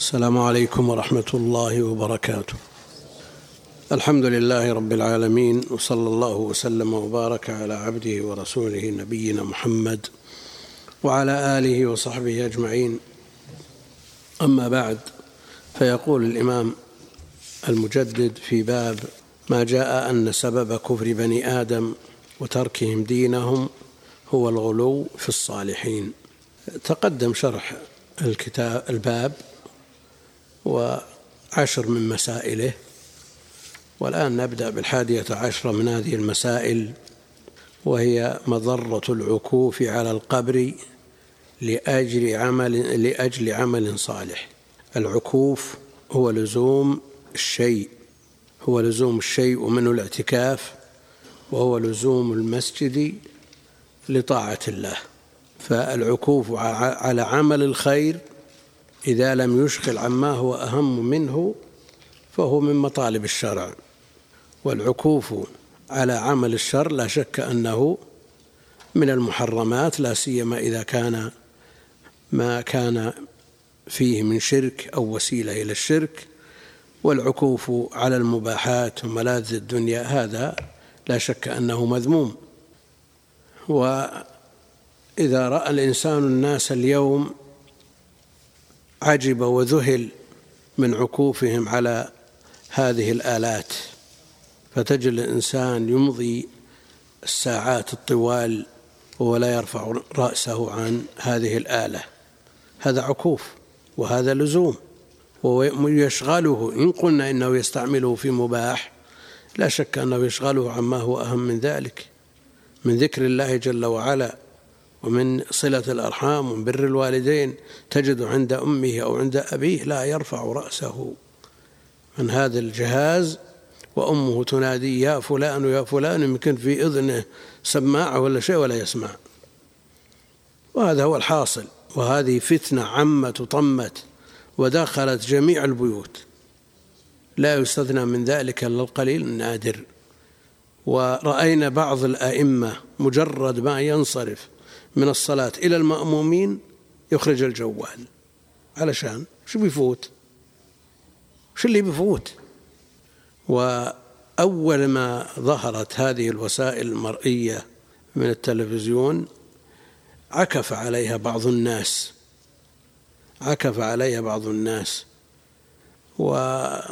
السلام عليكم ورحمة الله وبركاته. الحمد لله رب العالمين وصلى الله وسلم وبارك على عبده ورسوله نبينا محمد وعلى آله وصحبه أجمعين. أما بعد فيقول الإمام المجدد في باب ما جاء أن سبب كفر بني آدم وتركهم دينهم هو الغلو في الصالحين. تقدم شرح الكتاب الباب وعشر من مسائله. والآن نبدأ بالحادية عشرة من هذه المسائل وهي مضرة العكوف على القبر لأجل عمل لأجل عمل صالح. العكوف هو لزوم الشيء هو لزوم الشيء ومنه الاعتكاف وهو لزوم المسجد لطاعة الله. فالعكوف على عمل الخير إذا لم يشغل عما هو أهم منه فهو من مطالب الشرع. والعكوف على عمل الشر لا شك أنه من المحرمات لا سيما إذا كان ما كان فيه من شرك أو وسيلة إلى الشرك. والعكوف على المباحات وملاذ الدنيا هذا لا شك أنه مذموم. وإذا رأى الإنسان الناس اليوم عجب وذهل من عكوفهم على هذه الآلات. فتجد الإنسان يمضي الساعات الطوال وهو لا يرفع رأسه عن هذه الآلة. هذا عكوف وهذا لزوم ويشغله إن قلنا إنه يستعمله في مباح لا شك أنه يشغله عما هو أهم من ذلك. من ذكر الله جل وعلا ومن صلة الأرحام ومن بر الوالدين تجد عند أمه أو عند أبيه لا يرفع رأسه. من هذا الجهاز وأمه تنادي يا فلان يا فلان يمكن في إذنه سماعة ولا شيء ولا يسمع. وهذا هو الحاصل. وهذه فتنة عمت وطمت ودخلت جميع البيوت. لا يستثنى من ذلك إلا القليل النادر. ورأينا بعض الأئمة مجرد ما ينصرف من الصلاة إلى المأمومين يخرج الجوال. علشان شو بيفوت؟ شو اللي بيفوت؟ وأول ما ظهرت هذه الوسائل المرئية من التلفزيون عكف عليها بعض الناس. عكف عليها بعض الناس. ونظروا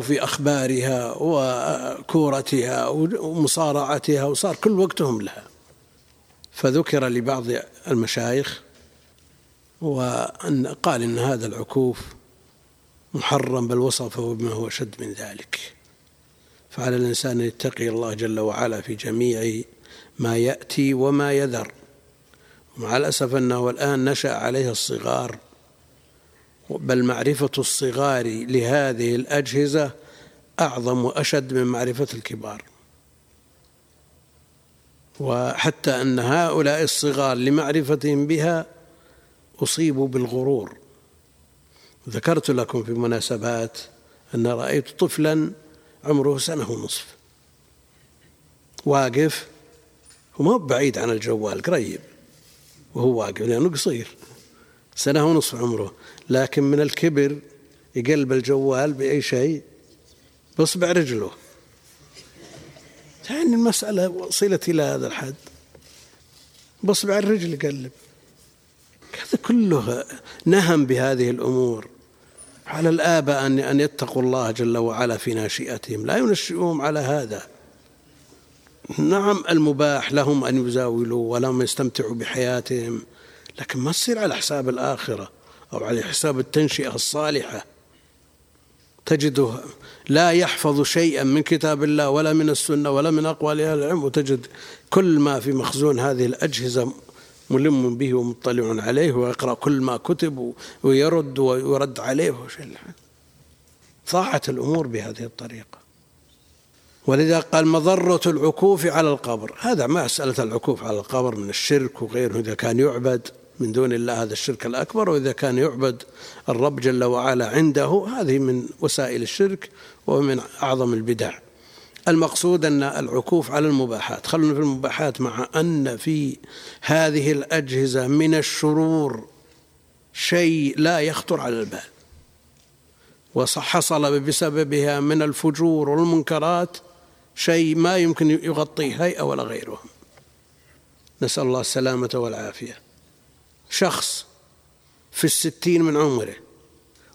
في أخبارها وكورتها ومصارعتها وصار كل وقتهم لها. فذكر لبعض المشايخ وأن قال إن هذا العكوف محرم بل وصفه بما هو أشد من ذلك. فعلى الإنسان أن يتقي الله جل وعلا في جميع ما يأتي وما يذر. ومع الأسف أنه الآن نشأ عليها الصغار بل معرفة الصغار لهذه الأجهزة أعظم وأشد من معرفة الكبار. وحتى أن هؤلاء الصغار لمعرفتهم بها أصيبوا بالغرور. ذكرت لكم في مناسبات أن رأيت طفلا عمره سنة ونصف. واقف وما بعيد عن الجوال قريب وهو واقف لأنه قصير. سنة ونصف عمره. لكن من الكبر يقلب الجوال بأي شيء بإصبع رجله. يعني المسألة وصلت إلى هذا الحد. بإصبع الرجل يقلب هذا كله نهم بهذه الأمور. على الآباء أن أن يتقوا الله جل وعلا في ناشئتهم. لا ينشئهم على هذا. نعم المباح لهم أن يزاولوا ولهم يستمتعوا بحياتهم لكن ما تصير على حساب الآخرة أو على حساب التنشئة الصالحة. تجده لا يحفظ شيئا من كتاب الله ولا من السنة ولا من أقوال أهل العلم وتجد كل ما في مخزون هذه الأجهزة ملم به ومطلع عليه ويقرأ كل ما كتب ويرد ويرد عليه وشيء ضاعت الأمور بهذه الطريقة. ولذا قال مضرة العكوف على القبر. هذا مسألة العكوف على القبر من الشرك وغيره إذا كان يعبد من دون الله هذا الشرك الأكبر وإذا كان يعبد الرب جل وعلا عنده هذه من وسائل الشرك ومن أعظم البدع. المقصود أن العكوف على المباحات. خلونا في المباحات مع أن في هذه الأجهزة من الشرور شيء لا يخطر على البال. وحصل بسببها من الفجور والمنكرات شيء ما يمكن يغطيه هيئة ولا غيرهم. نسأل الله السلامة والعافية. شخص في الستين من عمره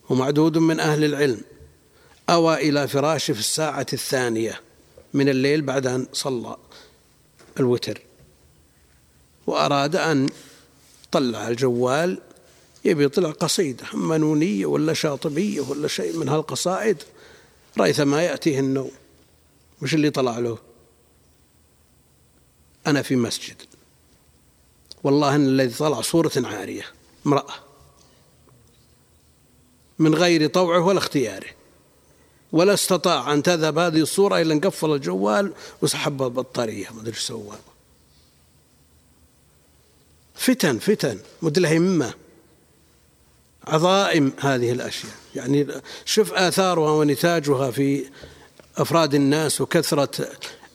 ومعدود من أهل العلم أوى إلى فراشه في الساعة الثانية من الليل بعد أن صلى الوتر وأراد أن طلع الجوال يبي يطلع قصيدة منونية ولا شاطبية ولا شيء من هالقصائد ريثما يأتيه النوم وش اللي طلع له. أنا في مسجد. والله أن الذي طلع صورة عارية امرأة. من غير طوعه ولا اختياره. ولا استطاع أن تذهب هذه الصورة إلا أن قفل الجوال وسحب البطارية ما إيش سوى. فتن فتن مدلهمة عظائم هذه الأشياء. يعني شوف آثارها ونتاجها في أفراد الناس وكثرة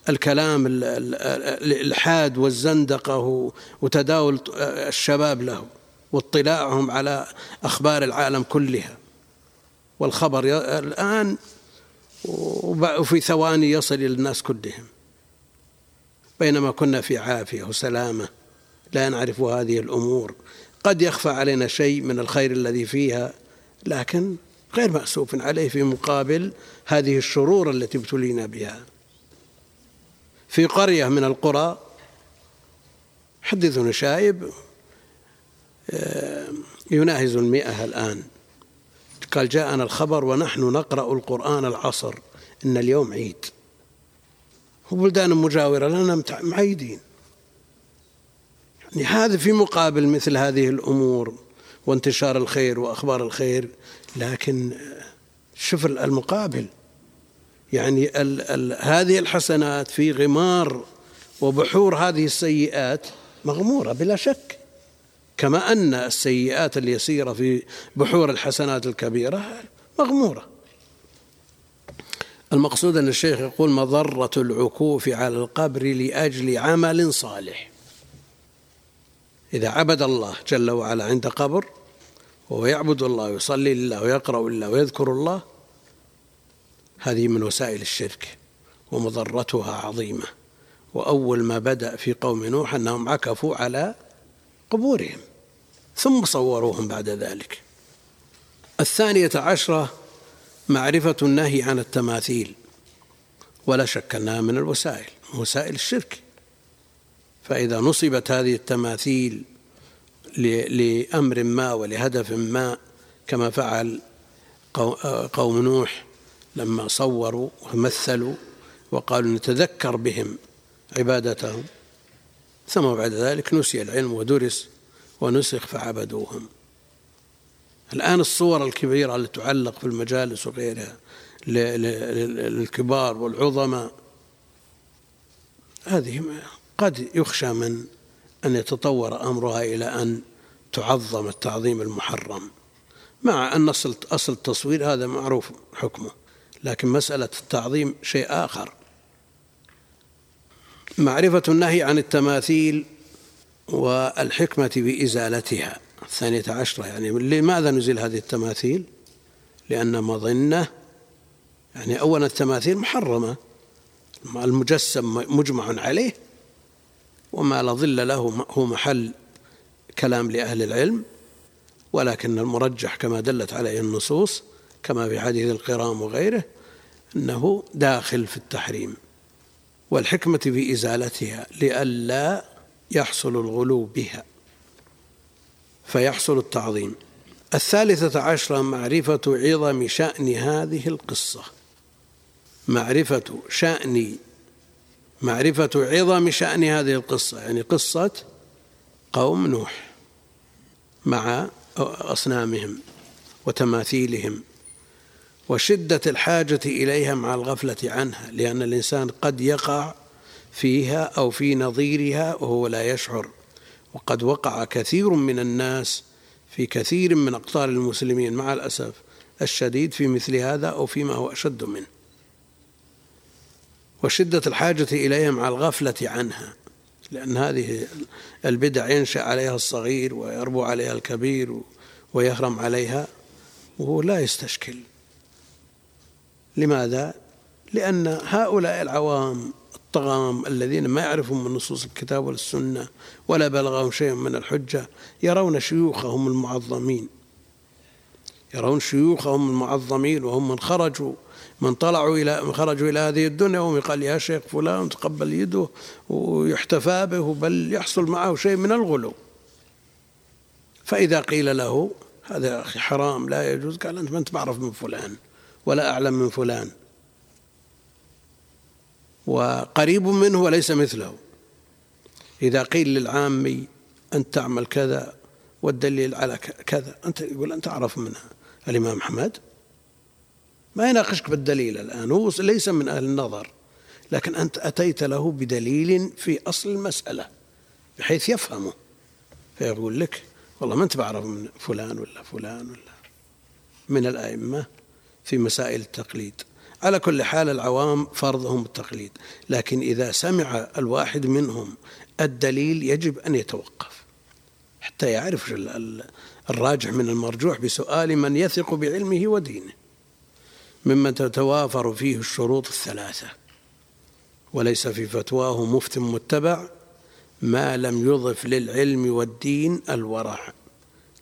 الكلام الإلحاد والزندقة وتداول الشباب له واطلاعهم على أخبار العالم كلها. والخبر الآن وفي ثواني يصل إلى الناس كلهم. بينما كنا في عافية وسلامة لا نعرف هذه الأمور. قد يخفى علينا شيء من الخير الذي فيها لكن غير مأسوف عليه في مقابل هذه الشرور التي ابتلينا بها. في قرية من القرى حدثنا شايب آه، يناهز المئة الآن. قال جاءنا الخبر ونحن نقرأ القرآن العصر إن اليوم عيد. وبلدان مجاورة لنا معيدين. يعني هذا في مقابل مثل هذه الأمور وانتشار الخير وأخبار الخير لكن شوف المقابل. يعني ال ال هذه الحسنات في غمار وبحور هذه السيئات مغمورة بلا شك كما أن السيئات اليسيرة في بحور الحسنات الكبيرة مغمورة. المقصود أن الشيخ يقول مضرة العكوف على القبر لأجل عمل صالح. إذا عبد الله جل وعلا عند قبر وهو يعبد الله ويصلي لله ويقرأ لله ويذكر الله هذه من وسائل الشرك ومضرتها عظيمة. وأول ما بدأ في قوم نوح أنهم عكفوا على قبورهم ثم صوروهم بعد ذلك. الثانية عشرة معرفة النهي عن التماثيل. ولا شك أنها من الوسائل وسائل الشرك. فإذا نصبت هذه التماثيل لأمر ما ولهدف ما كما فعل قوم نوح لما صوروا ومثلوا وقالوا نتذكر بهم عبادتهم ثم بعد ذلك نسي العلم ودرس ونسخ فعبدوهم. الآن الصور الكبيرة التي تعلق في المجالس وغيرها للكبار والعظماء هذه قد يخشى من أن يتطور أمرها إلى أن تعظم التعظيم المحرم. مع أن أصل التصوير هذا معروف حكمه. لكن مسألة التعظيم شيء آخر. معرفة النهي عن التماثيل والحكمة بإزالتها. الثانية عشرة يعني لماذا نزيل هذه التماثيل؟ لأن مظنة يعني أولا التماثيل محرمة. المجسم مجمع عليه وما لا ظل له هو محل كلام لأهل العلم ولكن المرجح كما دلت عليه النصوص كما في حديث القرام وغيره أنه داخل في التحريم والحكمة في إزالتها لئلا يحصل الغلو بها فيحصل التعظيم. الثالثة عشرة معرفة عظم شأن هذه القصة. معرفة شأن معرفة عظم شأن هذه القصة يعني قصة قوم نوح مع أصنامهم وتماثيلهم. وشدة الحاجة إليها مع الغفلة عنها لأن الإنسان قد يقع فيها أو في نظيرها وهو لا يشعر. وقد وقع كثير من الناس في كثير من أقطار المسلمين مع الأسف الشديد في مثل هذا أو فيما هو أشد منه. وشدة الحاجة إليها مع الغفلة عنها لأن هذه البدع ينشأ عليها الصغير ويربو عليها الكبير ويهرم عليها وهو لا يستشكل. لماذا؟ لأن هؤلاء العوام الطغام الذين ما يعرفون من نصوص الكتاب والسنة ولا بلغهم شيء من الحجة يرون شيوخهم المعظمين. يرون شيوخهم المعظمين وهم من خرجوا من طلعوا إلى من خرجوا إلى هذه الدنيا وهم يقال يا شيخ فلان تقبل يده ويحتفى به بل يحصل معه شيء من الغلو. فإذا قيل له هذا أخي حرام لا يجوز قال أنت ما أنت معرف من فلان. ولا أعلم من فلان. وقريب منه وليس مثله. إذا قيل للعامي أنت تعمل كذا والدليل على كذا أنت يقول أنت أعرف منها. الإمام أحمد؟ ما يناقشك بالدليل الآن. هو ليس من أهل النظر لكن أنت أتيت له بدليل في أصل المسألة بحيث يفهمه. فيقول لك والله ما أنت بعرف من فلان ولا فلان ولا. من الأئمة؟ في مسائل التقليد. على كل حال العوام فرضهم التقليد لكن إذا سمع الواحد منهم الدليل يجب أن يتوقف حتى يعرف الراجح من المرجوح بسؤال من يثق بعلمه ودينه ممن تتوافر فيه الشروط الثلاثة. وليس في فتواه مفت متبع ما لم يضف للعلم والدين الورع.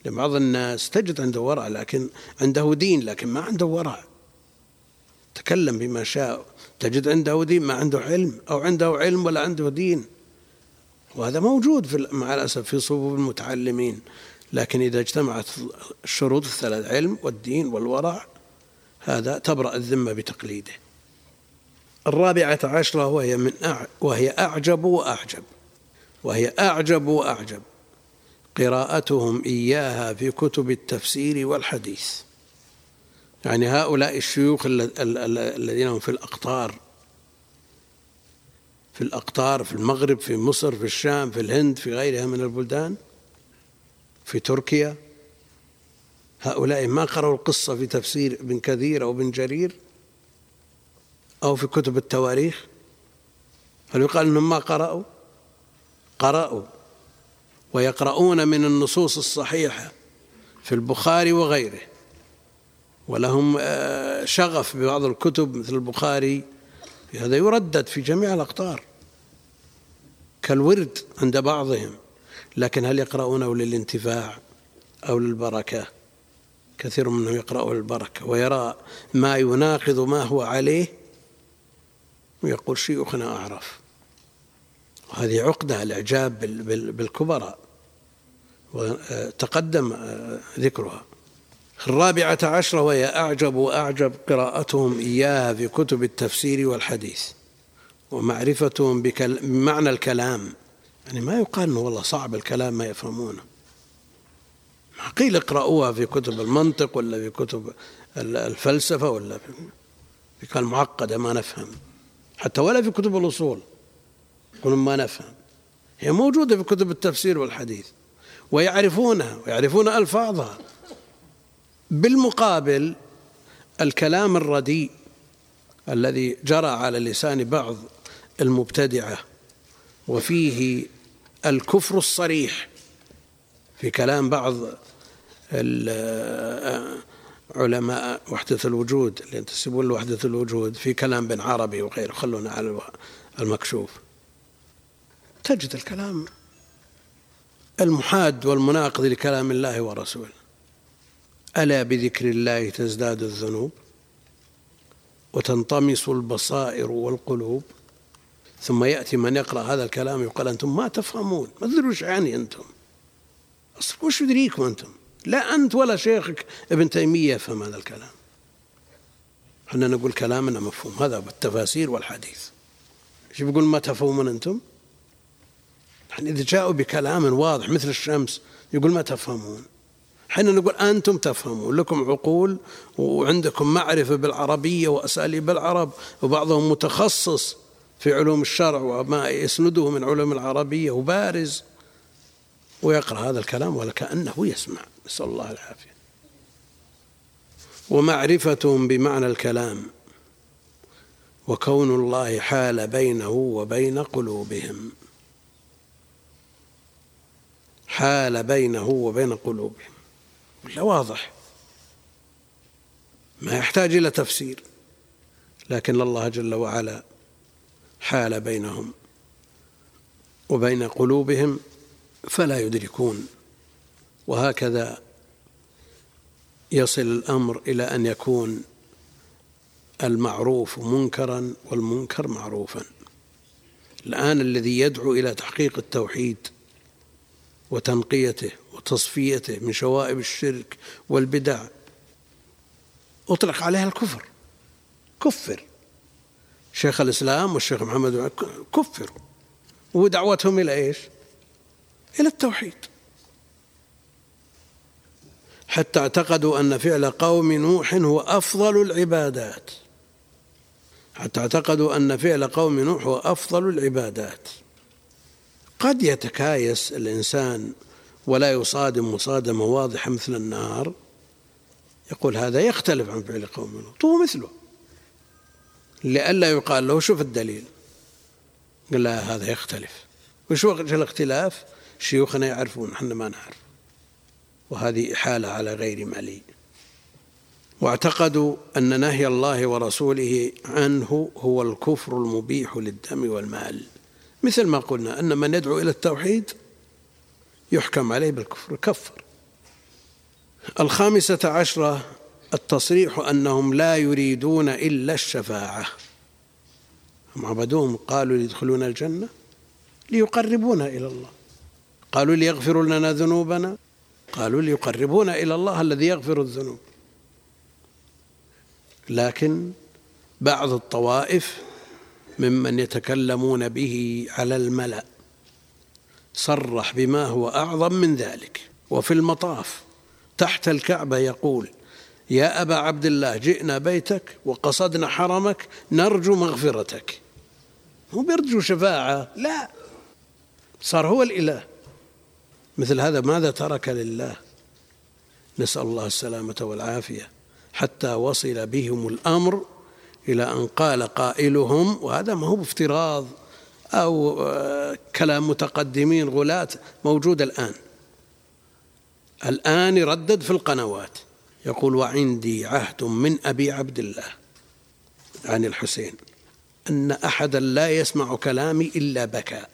لبعض الناس تجد عنده ورع لكن عنده دين لكن ما عنده ورع تكلم بما شاء. تجد عنده دين ما عنده علم أو عنده علم ولا عنده دين. وهذا موجود في مع الأسف في صفوف المتعلمين. لكن إذا اجتمعت الشروط الثلاث علم والدين والورع هذا تبرأ الذمة بتقليده. الرابعة عشرة وهي من وهي أعجب وأعجب. وهي أعجب وأعجب. قراءتهم إياها في كتب التفسير والحديث. يعني هؤلاء الشيوخ الذين هم في الأقطار في الأقطار في المغرب في مصر في الشام في الهند في غيرها من البلدان في تركيا. هؤلاء ما قرأوا القصة في تفسير ابن كثير أو ابن جرير أو في كتب التواريخ؟ هل يقال أنهم ما قرأوا؟ قرأوا. ويقرؤون من النصوص الصحيحة في البخاري وغيره. ولهم آه، شغف ببعض الكتب مثل البخاري. هذا يردد في جميع الأقطار كالورد عند بعضهم. لكن هل يقرؤونه للانتفاع أو للبركة؟ كثير منهم يقرأه للبركة ويرى ما يناقض ما هو عليه. ويقول شيوخنا أعرف. وهذه عقدة الإعجاب بالكبراء. وتقدم آه، ذكرها. الرابعة عشرة وهي أعجب وأعجب قراءتهم إياها في كتب التفسير والحديث ومعرفتهم بمعنى الكلام. يعني ما يقال أنه والله صعب الكلام ما يفهمونه. قيل اقرأوها في كتب المنطق ولا في كتب الفلسفة ولا في كان معقدة ما نفهم. حتى ولا في كتب الأصول. يقولون ما نفهم. هي موجودة في كتب التفسير والحديث. ويعرفونها ويعرفون ألفاظها. بالمقابل الكلام الرديء الذي جرى على لسان بعض المبتدعة وفيه الكفر الصريح في كلام بعض علماء وحدة الوجود اللي ينتسبون لوحدة الوجود في كلام بن عربي وغيره. خلونا على المكشوف. تجد الكلام المحاد والمناقض لكلام الله ورسوله. ألا بذكر الله تزداد الذنوب وتنطمس البصائر والقلوب؟ ثم يأتي من يقرأ هذا الكلام يقول أنتم ما تفهمون. ما تدرون يعني أنتم؟ وش يدريكم أنتم؟ لا أنت ولا شيخك ابن تيمية يفهم هذا الكلام. إحنا نقول كلامنا مفهوم. هذا بالتفاسير والحديث. إيش بيقول ما تفهمون أنتم؟ يعني إذا جاءوا بكلام واضح مثل الشمس يقول ما تفهمون. حين نقول أنتم تفهمون. لكم عقول وعندكم معرفة بالعربية وأساليب العرب وبعضهم متخصص في علوم الشرع وما يسنده من علوم العربية وبارز ويقرأ هذا الكلام ولكأنه يسمع. نسأل الله العافية. ومعرفتهم بمعنى الكلام وكون الله حال بينه وبين قلوبهم. حال بينه وبين قلوبهم. ولا واضح. ما يحتاج إلى تفسير لكن الله جل وعلا حال بينهم وبين قلوبهم فلا يدركون. وهكذا يصل الأمر إلى أن يكون المعروف منكرا والمنكر معروفا. الآن الذي يدعو إلى تحقيق التوحيد وتنقيته وتصفيته من شوائب الشرك والبدع. اطلق عليها الكفر. كفر. شيخ الإسلام والشيخ محمد كفروا ودعوتهم إلى إيش؟ إلى التوحيد. حتى اعتقدوا أن فعل قوم نوح هو أفضل العبادات. حتى اعتقدوا أن فعل قوم نوح هو أفضل العبادات. قد يتكايس الإنسان ولا يصادم مصادمة واضحة مثل النار. يقول هذا يختلف عن فعل قوم لوط هو مثله. لئلا يقال له شوف الدليل. قال لا هذا يختلف. وش وجه الاختلاف؟ شيوخنا يعرفون إحنا ما نعرف. وهذه إحالة على غير ملي واعتقدوا أن نهي الله ورسوله عنه هو الكفر المبيح للدم والمال. مثل ما قلنا أن من يدعو إلى التوحيد يحكم عليه بالكفر. كفر. الخامسة عشرة التصريح أنهم لا يريدون إلا الشفاعة. هم عبدوهم قالوا ليدخلون الجنة ليقربونا إلى الله. قالوا ليغفروا لنا ذنوبنا. قالوا ليقربونا إلى الله الذي يغفر الذنوب. لكن بعض الطوائف ممن يتكلمون به على الملأ. صرح بما هو أعظم من ذلك. وفي المطاف تحت الكعبة يقول يا أبا عبد الله جئنا بيتك وقصدنا حرمك نرجو مغفرتك. هو بيرجو شفاعة؟ لا. صار هو الإله. مثل هذا ماذا ترك لله؟ نسأل الله السلامة والعافية. حتى وصل بهم الأمر إلى أن قال قائلهم وهذا ما هو بافتراض أو آه، كلام متقدمين غلاة موجود الآن. الآن يردد في القنوات يقول وعندي عهد من أبي عبد الله عن الحسين أن أحدا لا يسمع كلامي إلا بكى.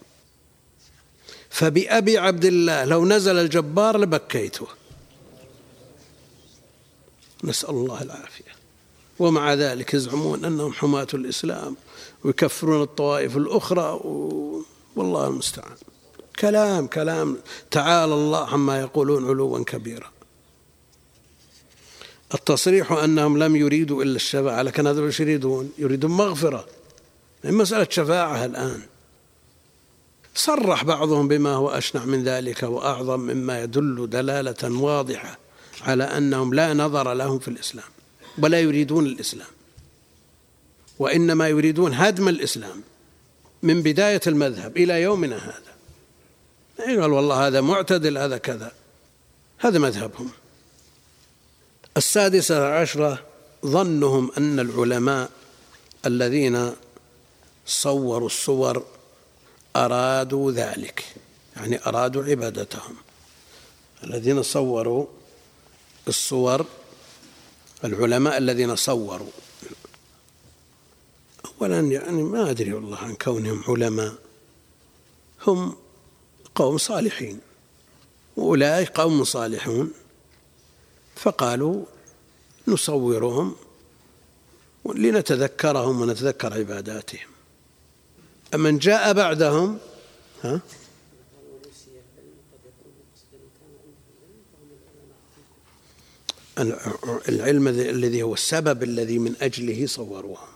فبأبي عبد الله لو نزل الجبار لبكيته. نسأل الله العافية. ومع ذلك يزعمون أنهم حماة الإسلام ويكفرون الطوائف الأخرى و... والله المستعان. كلام كلام. تعالى الله عما يقولون علوا كبيرا. التصريح أنهم لم يريدوا إلا الشفاعة لكن هذا إيش يريدون؟ يريدون مغفرة. مسألة شفاعة الآن. صرح بعضهم بما هو أشنع من ذلك وأعظم مما يدل دلالة واضحة على أنهم لا نظر لهم في الإسلام. ولا يريدون الإسلام وإنما يريدون هدم الإسلام من بداية المذهب إلى يومنا هذا. قال والله هذا معتدل هذا كذا. هذا مذهبهم. السادسة عشرة ظنهم أن العلماء الذين صوروا الصور أرادوا ذلك يعني أرادوا عبادتهم. الذين صوروا الصور العلماء الذين صوروا. أولا يعني ما أدري والله عن كونهم علماء. هم قوم صالحين. وأولئك قوم صالحون. فقالوا نصورهم لنتذكرهم ونتذكر عباداتهم. من جاء بعدهم ها؟ العلم الذي هو السبب الذي من أجله صوروها.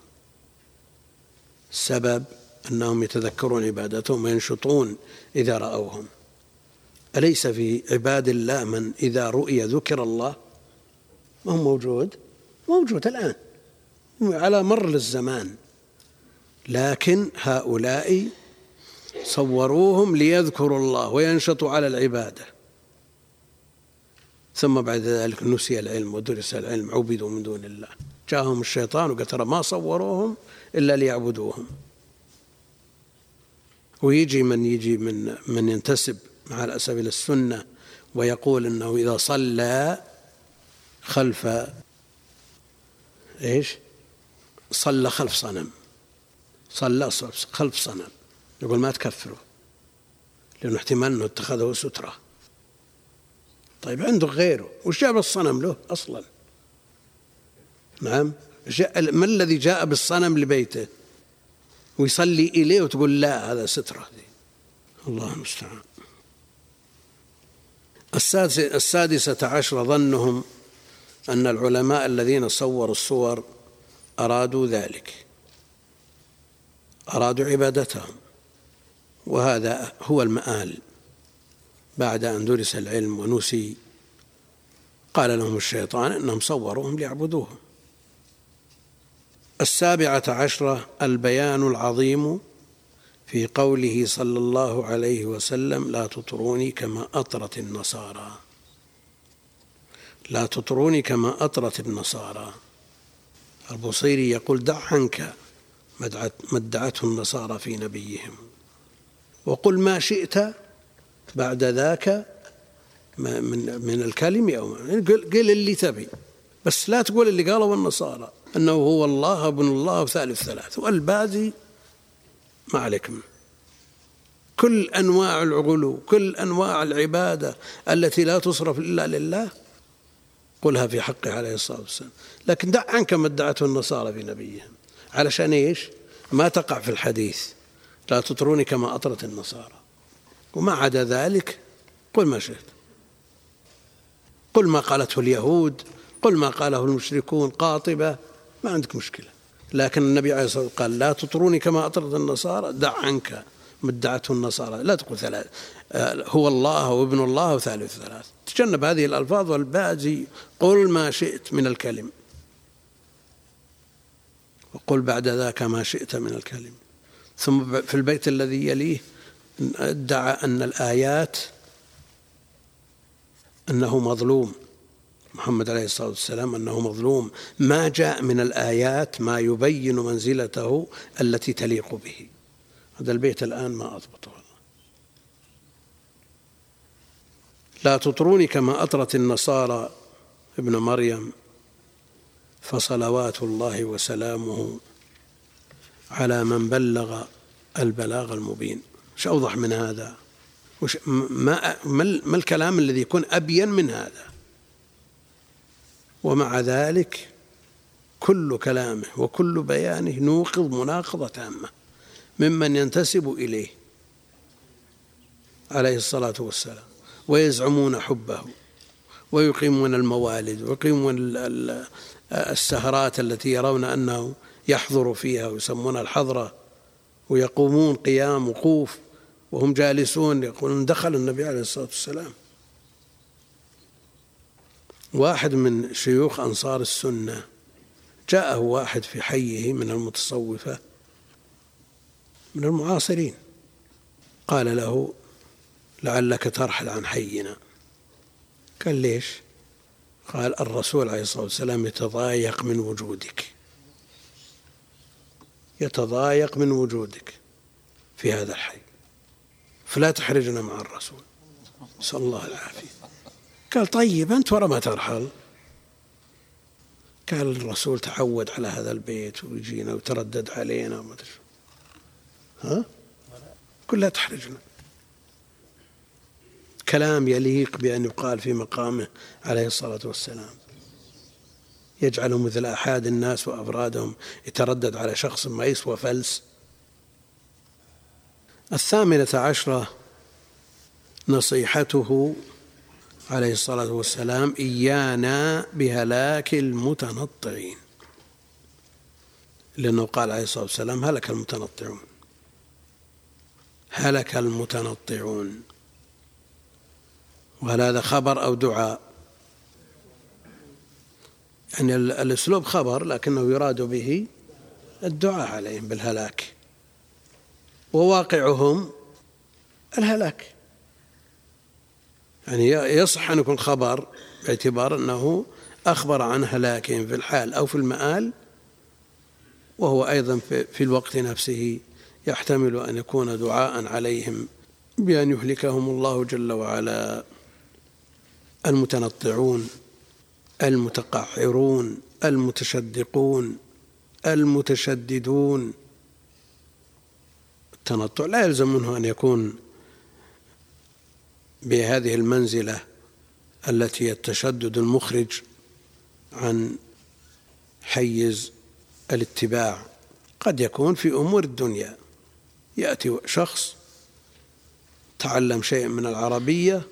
السبب أنهم يتذكرون عبادتهم وينشطون إذا رأوهم. أليس في عباد الله من إذا رؤي ذكر الله؟ ما هو موجود؟ موجود الآن. على مر الزمان. لكن هؤلاء صوروهم ليذكروا الله وينشطوا على العبادة. ثم بعد ذلك نسي العلم ودرس العلم عبدوا من دون الله. جاءهم الشيطان وقال ترى ما صوروهم إلا ليعبدوهم. ويجي من يجي من من ينتسب مع الاسف إلى السنة ويقول إنه إذا صلى خلف إيش؟ صلى خلف صنم. صلى خلف صنم. يقول ما تكفره لأنه احتمال أنه اتخذه سترة. طيب عنده غيره وش جاب الصنم له أصلا؟ نعم ما الذي جاء بالصنم لبيته؟ ويصلي إليه وتقول لا هذا سترة. دي. الله المستعان. السادسة عشر ظنهم أن العلماء الذين صوروا الصور أرادوا ذلك. أرادوا عبادتهم. وهذا هو المآل. بعد أن درس العلم ونسي قال لهم الشيطان إنهم صوروهم ليعبدوهم السابعة عشرة البيان العظيم في قوله صلى الله عليه وسلم لا تطروني كما أطرت النصارى. لا تطروني كما أطرت النصارى. البصيري يقول دع عنك ما ادعته النصارى في نبيهم. وقل ما شئت بعد ذاك من من الكلم أو قل اللي تبي. بس لا تقول اللي قالوا النصارى. أنه هو الله ابن الله وثالث ثلاث والباقي ما عليك منه كل أنواع العغلو كل أنواع العبادة التي لا تصرف إلا لله قلها في حقه عليه الصلاة والسلام. لكن دع عنك ما ادعته النصارى في نبيهم. علشان إيش؟ ما تقع في الحديث. لا تطروني كما أطرت النصارى. وما عدا ذلك قل ما شئت. قل ما قالته اليهود قل ما قاله المشركون قاطبة ما عندك مشكلة. لكن النبي عليه الصلاة والسلام قال لا تطروني كما أطرت النصارى. دع عنك مدعته النصارى. لا تقول ثلاث آه، هو الله وابن الله وثالث ثلاث تجنب هذه الألفاظ والباقي قل ما شئت من الكلم. وقل بعد ذاك ما شئت من الكلم. ثم في البيت الذي يليه ادعى أن الآيات أنه مظلوم. محمد عليه الصلاة والسلام أنه مظلوم. ما جاء من الآيات ما يبين منزلته التي تليق به. هذا البيت الآن ما أضبطه لا تطروني كما أطرت النصارى ابن مريم فصلوات الله وسلامه على من بلغ البلاغ المبين. إيش أوضح من هذا؟ وش ما ما الكلام الذي يكون أبين من هذا؟ ومع ذلك كل كلامه وكل بيانه نوقض مناقضة تامة ممن ينتسب إليه عليه الصلاة والسلام ويزعمون حبه ويقيمون الموالد ويقيمون السهرات التي يرون أنه يحضر فيها ويسمونها الحضرة. ويقومون قيام وقوف وهم جالسون يقولون دخل النبي عليه الصلاة والسلام. واحد من شيوخ أنصار السنة جاءه واحد في حيه من المتصوفة من المعاصرين. قال له لعلك ترحل عن حينا. قال ليش؟ قال الرسول عليه الصلاة والسلام يتضايق من وجودك. يتضايق من وجودك في هذا الحي. فلا تحرجنا مع الرسول. نسأل الله العافية. قال طيب أنت ورا ما ترحل؟ قال الرسول تعود على هذا البيت ويجينا وتردد علينا وما ها؟ قل لا تحرجنا. كلام يليق بأن يقال في مقامه عليه الصلاة والسلام. يجعل مثل أحد الناس وأفرادهم يتردد على شخص ما يسوى فلس. الثامنة عشرة نصيحته عليه الصلاة والسلام إيانا بهلاك المتنطعين. لأنه قال عليه الصلاة والسلام هلك المتنطعون. هلك المتنطعون. وهل هذا خبر أو دعاء؟ يعني الأسلوب خبر لكنه يراد به الدعاء عليهم بالهلاك. وواقعهم الهلاك. يعني يصح أن يكون خبر باعتبار أنه أخبر عن هلاكهم في الحال أو في المآل وهو أيضا في الوقت نفسه يحتمل أن يكون دعاء عليهم بأن يهلكهم الله جل وعلا المتنطعون. المتقعرون المتشدقون المتشددون. التنطع لا يلزم منه أن يكون بهذه المنزلة التي التشدد المخرج عن حيز الاتباع. قد يكون في أمور الدنيا. يأتي شخص تعلم شيء من العربية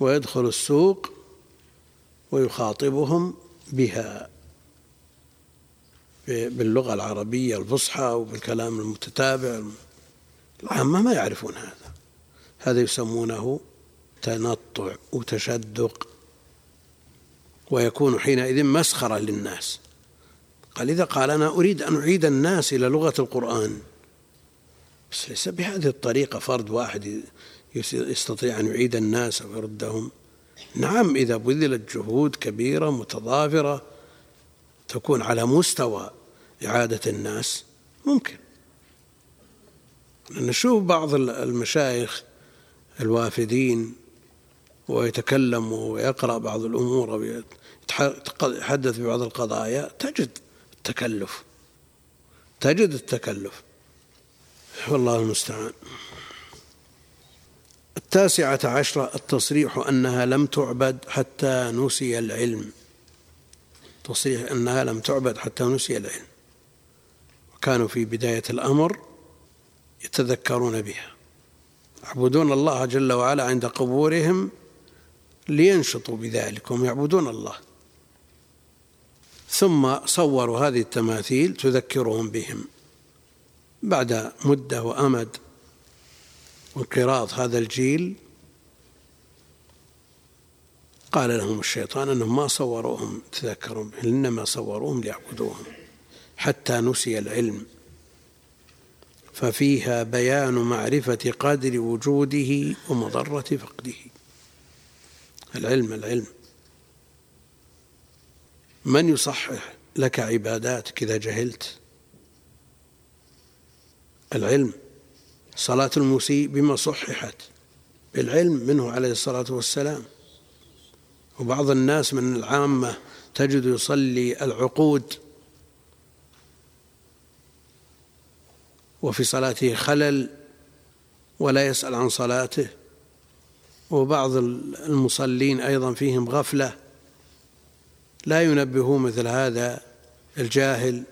ويدخل السوق ويخاطبهم بها. باللغة العربية الفصحى وبالكلام المتتابع. العامة ما يعرفون هذا. هذا يسمونه تنطع وتشدق. ويكون حينئذ مسخرة للناس. قال إذا قال أنا أريد أن أعيد الناس إلى لغة القرآن. بس ليس بهذه الطريقة. فرد واحد يستطيع أن يعيد الناس أو يردهم نعم إذا بذلت جهود كبيرة متضافرة تكون على مستوى إعادة الناس ممكن. نشوف بعض المشايخ الوافدين ويتكلم ويقرأ بعض الأمور ويتحدث ببعض القضايا تجد التكلف. تجد التكلف. والله المستعان. التاسعة عشرة التصريح أنها لم تعبد حتى نسي العلم. تصريح أنها لم تعبد حتى نسي العلم. وكانوا في بداية الأمر يتذكرون بها. يعبدون الله جل وعلا عند قبورهم لينشطوا بذلك هم يعبدون الله. ثم صوروا هذه التماثيل تذكرهم بهم. بعد مدة وأمد وانقراض هذا الجيل. قال لهم الشيطان أنهم ما صوروهم تذكروا إنما صوروهم ليعبدوهم حتى نسي العلم. ففيها بيان معرفة قدر وجوده ومضرة فقده. العلم العلم. من يصحح لك عباداتك إذا جهلت؟ العلم. صلاة المسيء بما صححت. بالعلم منه عليه الصلاة والسلام. وبعض الناس من العامة تجد يصلي العقود. وفي صلاته خلل ولا يسأل عن صلاته. وبعض المصلين أيضا فيهم غفلة. لا ينبهون مثل هذا الجاهل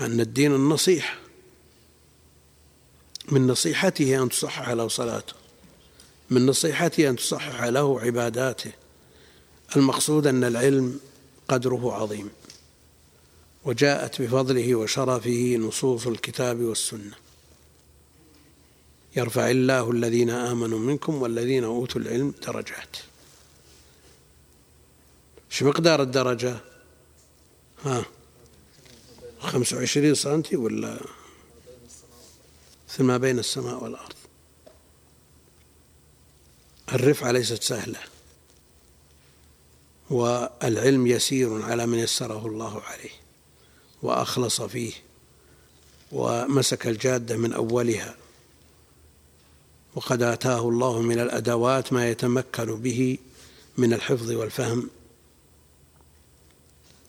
أن الدين النصيحة من نصيحته أن تصحح له صلاته من نصيحته أن تصحح له عباداته. المقصود أن العلم قدره عظيم. وجاءت بفضله وشرفه نصوص الكتاب والسنة. يرفع الله الذين آمنوا منكم والذين أوتوا العلم درجات. شو مقدار الدرجة؟ ها خمسة وعشرين سنتي ولا مثل ما بين السماء والأرض. الرفعة ليست سهلة والعلم يسير على من يسره الله عليه وأخلص فيه ومسك الجادة من أولها وقد آتاه الله من الأدوات ما يتمكن به من الحفظ والفهم.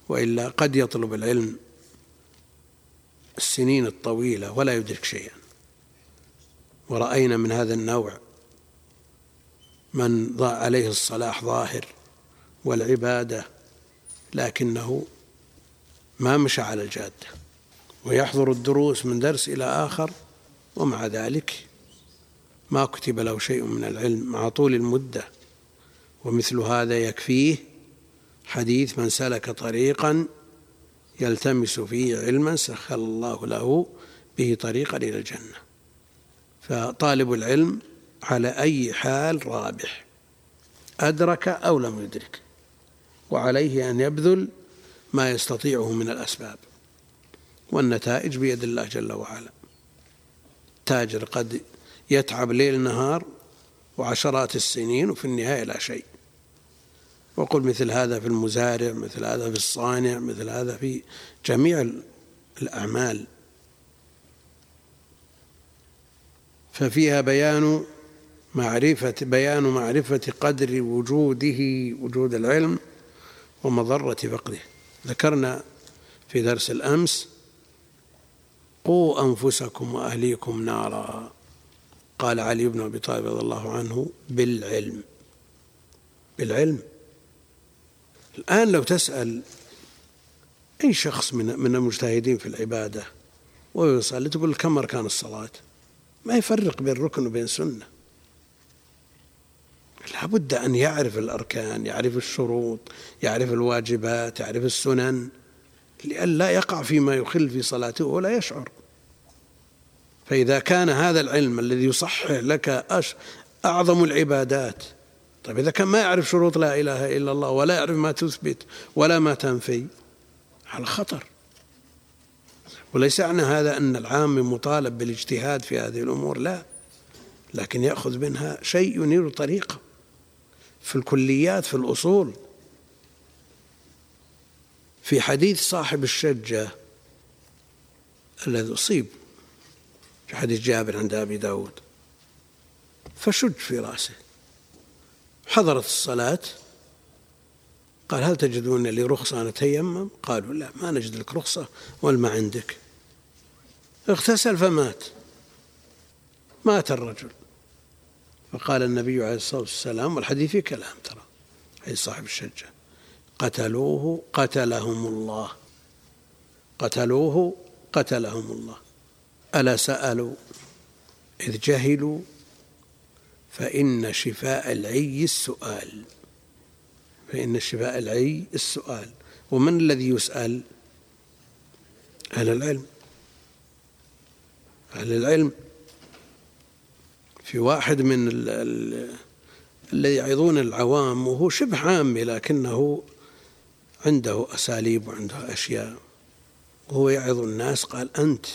وإلا قد يطلب العلم السنين الطويلة ولا يدرك شيئا. ورأينا من هذا النوع من ضاع عليه الصلاح ظاهر والعبادة لكنه ما مشى على الجادة ويحضر الدروس من درس إلى آخر ومع ذلك ما كتب له شيء من العلم مع طول المدة. ومثل هذا يكفيه حديث من سلك طريقا يلتمس فيه علما سخر الله له به طريقا إلى الجنة. فطالب العلم على أي حال رابح أدرك أو لم يدرك وعليه أن يبذل ما يستطيعه من الأسباب والنتائج بيد الله جل وعلا. تاجر قد يتعب ليل نهار وعشرات السنين وفي النهاية لا شيء. وقل مثل هذا في المزارع مثل هذا في الصانع مثل هذا في جميع الأعمال. ففيها بيان معرفة بيان معرفة قدر وجوده وجود العلم ومضرة فقده. ذكرنا في درس الأمس قوا أنفسكم وأهليكم نارا. قال علي بن أبي طالب رضي الله عنه بالعلم. بالعلم. الآن لو تسأل أي شخص من من المجتهدين في العبادة ويصلي تقول كم أركان الصلاة؟ ما يفرق بين ركن وبين سنة. لابد أن يعرف الأركان يعرف الشروط يعرف الواجبات يعرف السنن. لئلا يقع فيما يخل في صلاته ولا يشعر. فإذا كان هذا العلم الذي يصحح لك أعظم العبادات. طيب إذا كان ما يعرف شروط لا إله إلا الله ولا يعرف ما تثبت ولا ما تنفي على خطر. وليس معنى هذا أن العام مطالب بالاجتهاد في هذه الأمور لا. لكن يأخذ منها شيء ينير طريقه في الكليات في الأصول. في حديث صاحب الشجة الذي أصيب في حديث جابر عند أبي داود. فشج في رأسه. حضرت الصلاة. قال هل تجدون لي رخصة أن أتيمم؟ قالوا لا ما نجد لك رخصة والما عندك. اغتسل فمات. مات الرجل. فقال النبي عليه الصلاة والسلام والحديث فيه كلام ترى حديث صاحب الشجة. قتلوه قتلهم الله. قتلوه قتلهم الله. ألا سألوا؟ إذ جهلوا. فإن شفاء العي السؤال. فإن شفاء العي السؤال. ومن الذي يسأل؟ أهل العلم. أهل العلم في واحد من الذي يعظون العوام وهو شبه عامي لكنه عنده أساليب وعنده أشياء. وهو يعظ الناس قال أنت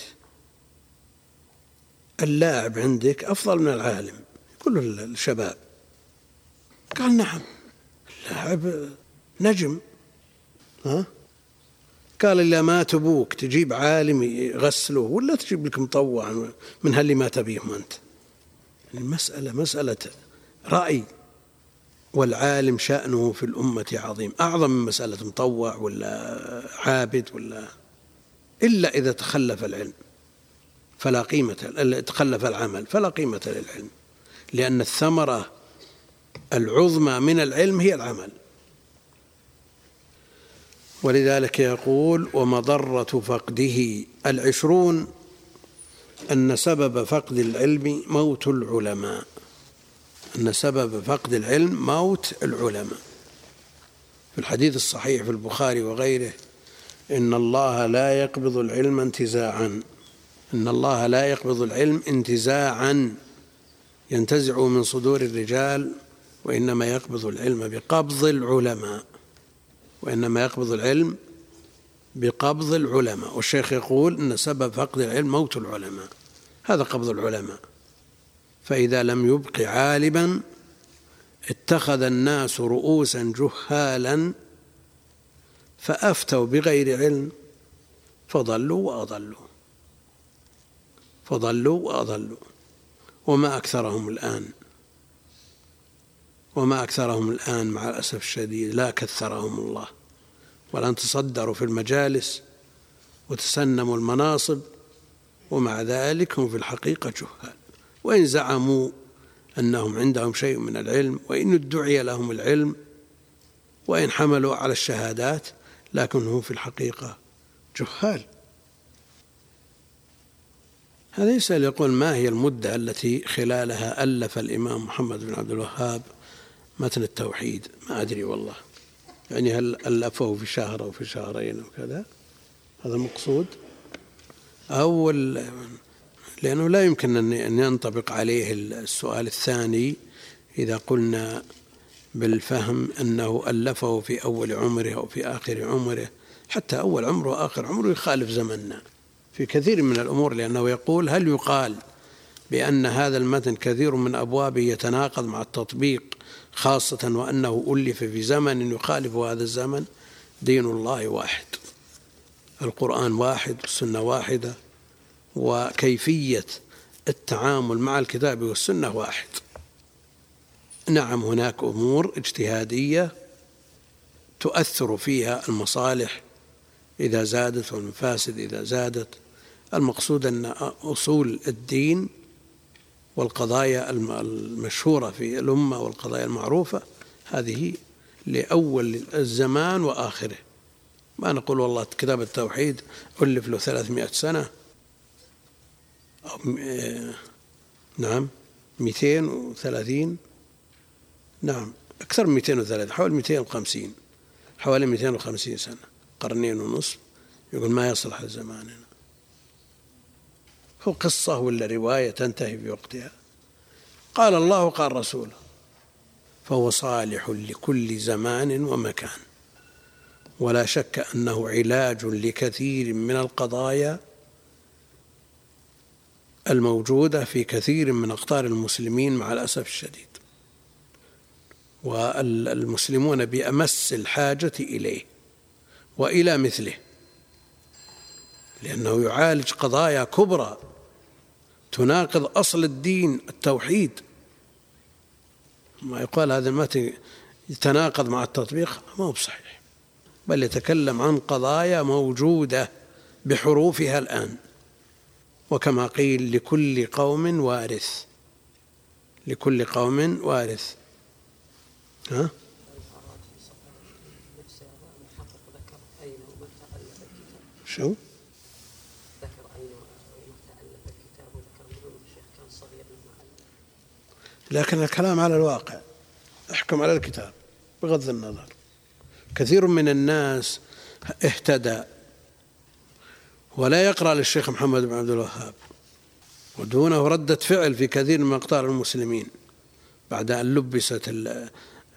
اللاعب عندك أفضل من العالم كل الشباب. قال نعم اللاعب نجم. ها؟ قال إلا ما تبوك تجيب عالم يغسله ولا تجيب لك مطوع من هاللي ما تبيهم أنت؟ المسألة مسألة رأي والعالم شأنه في الأمة عظيم. أعظم من مسألة مطوع ولا عابد ولا إلا إذا تخلف العلم. فلا قيمة تخلف العمل فلا قيمة للعلم. لأن الثمرة العظمى من العلم هي العمل. ولذلك يقول ومضرة فقده. العشرون أن سبب فقد العلم موت العلماء. أن سبب فقد العلم موت العلماء. في الحديث الصحيح في البخاري وغيره إن الله لا يقبض العلم انتزاعا. إن الله لا يقبض العلم انتزاعا. ينتزع من صدور الرجال وإنما يقبض العلم بقبض العلماء. وإنما يقبض العلم بقبض العلماء. والشيخ يقول أن سبب فقد العلم موت العلماء. هذا قبض العلماء. فإذا لم يبق عالما اتخذ الناس رؤوسا جهالا فأفتوا بغير علم فضلوا وأضلوا. فضلوا وأضلوا. وما أكثرهم الآن. وما أكثرهم الآن مع الأسف الشديد لا كثرهم الله. والآن تصدروا في المجالس وتسنموا المناصب ومع ذلك هم في الحقيقة جهال. وإن زعموا أنهم عندهم شيء من العلم وإن ادعي لهم العلم وإن حملوا على الشهادات لكنهم في الحقيقة جهال. هذا يسأل يقول ما هي المدة التي خلالها ألف الإمام محمد بن عبد الوهاب متن التوحيد ما أدري والله. يعني هل ألفه في شهر أو في شهرين أو كذا؟ هذا المقصود. أو لأنه لا يمكن أن ينطبق عليه السؤال الثاني إذا قلنا بالفهم أنه ألفه في أول عمره أو في آخر عمره. حتى أول عمره وآخر عمره يخالف زمننا في كثير من الأمور لأنه يقول هل يقال بأن هذا المتن كثير من أبوابه يتناقض مع التطبيق خاصة وأنه ألف في زمن يخالف هذا الزمن دين الله واحد. القرآن واحد والسنة واحدة وكيفية التعامل مع الكتاب والسنة واحد. نعم هناك أمور اجتهادية تؤثر فيها المصالح إذا زادت والمفاسد إذا زادت. المقصود أن أصول الدين والقضايا المشهورة في الأمة والقضايا المعروفة هذه لأول الزمان وآخره. ما نقول والله كتاب التوحيد ألف له ثلاثمائة سنة أو آه، نعم مئتين وثلاثين نعم أكثر من مئتين وثلاثين حوالي مئتين وخمسين حوالي مئتين وخمسين سنة قرنين ونصف يقول ما يصلح لزماننا. هو قصة ولا رواية تنتهي في وقتها؟ قال الله وقال رسوله فهو صالح لكل زمان ومكان. ولا شك أنه علاج لكثير من القضايا الموجودة في كثير من أقطار المسلمين مع الأسف الشديد. والمسلمون بأمس الحاجة إليه وإلى مثله لأنه يعالج قضايا كبرى تناقض أصل الدين التوحيد. ما يقال هذا ما يتناقض مع التطبيق ما هو بصحيح. بل يتكلم عن قضايا موجودة بحروفها الآن. وكما قيل لكل قوم وارث. لكل قوم وارث. ها؟ شو؟ لكن الكلام على الواقع أحكم على الكتاب بغض النظر. كثير من الناس اهتدى ولا يقرأ للشيخ محمد بن عبد الوهاب ودونه ردة فعل في كثير من أقطار المسلمين بعد أن لبست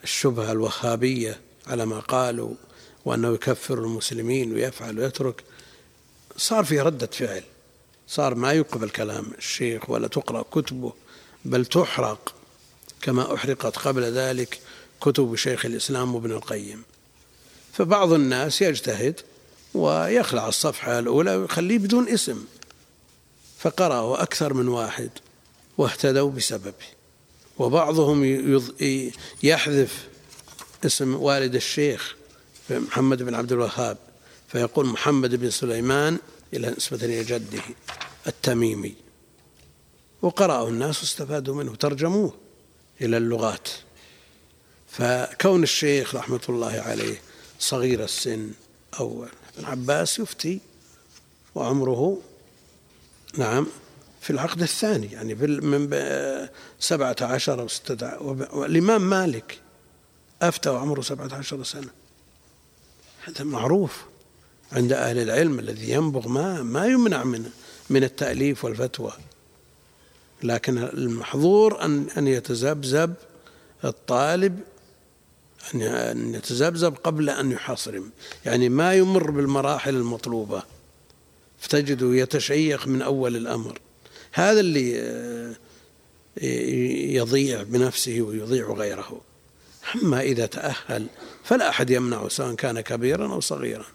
الشبهة الوهابية على ما قالوا وأنه يكفر المسلمين ويفعل ويترك. صار في ردة فعل صار ما يقبل كلام الشيخ ولا تقرأ كتبه بل تحرق. كما أحرقت قبل ذلك كتب شيخ الإسلام وابن القيم. فبعض الناس يجتهد ويخلع الصفحة الأولى ويخليه بدون اسم فقرأه أكثر من واحد واهتدوا بسببه. وبعضهم يحذف اسم والد الشيخ محمد بن عبد الوهاب فيقول محمد بن سليمان إلى نسبة إلى جده التميمي. وقرأه الناس واستفادوا منه ترجموه. إلى اللغات. فكون الشيخ رحمة الله عليه صغير السن أو ابن عباس يفتي وعمره نعم في العقد الثاني يعني في من سبعة عشر أو ستة والإمام مالك أفتى وعمره سبعة عشر سنة. هذا معروف عند أهل العلم الذي ينبغ ما ما يمنع من من التأليف والفتوى. لكن المحظور أن أن يتذبذب الطالب أن يتذبذب قبل أن يحصرم يعني ما يمر بالمراحل المطلوبة. فتجده يتشيخ من أول الأمر. هذا اللي آه، يضيع بنفسه ويضيع غيره. أما إذا تأهل فلا أحد يمنعه سواء كان كبيرا أو صغيرا.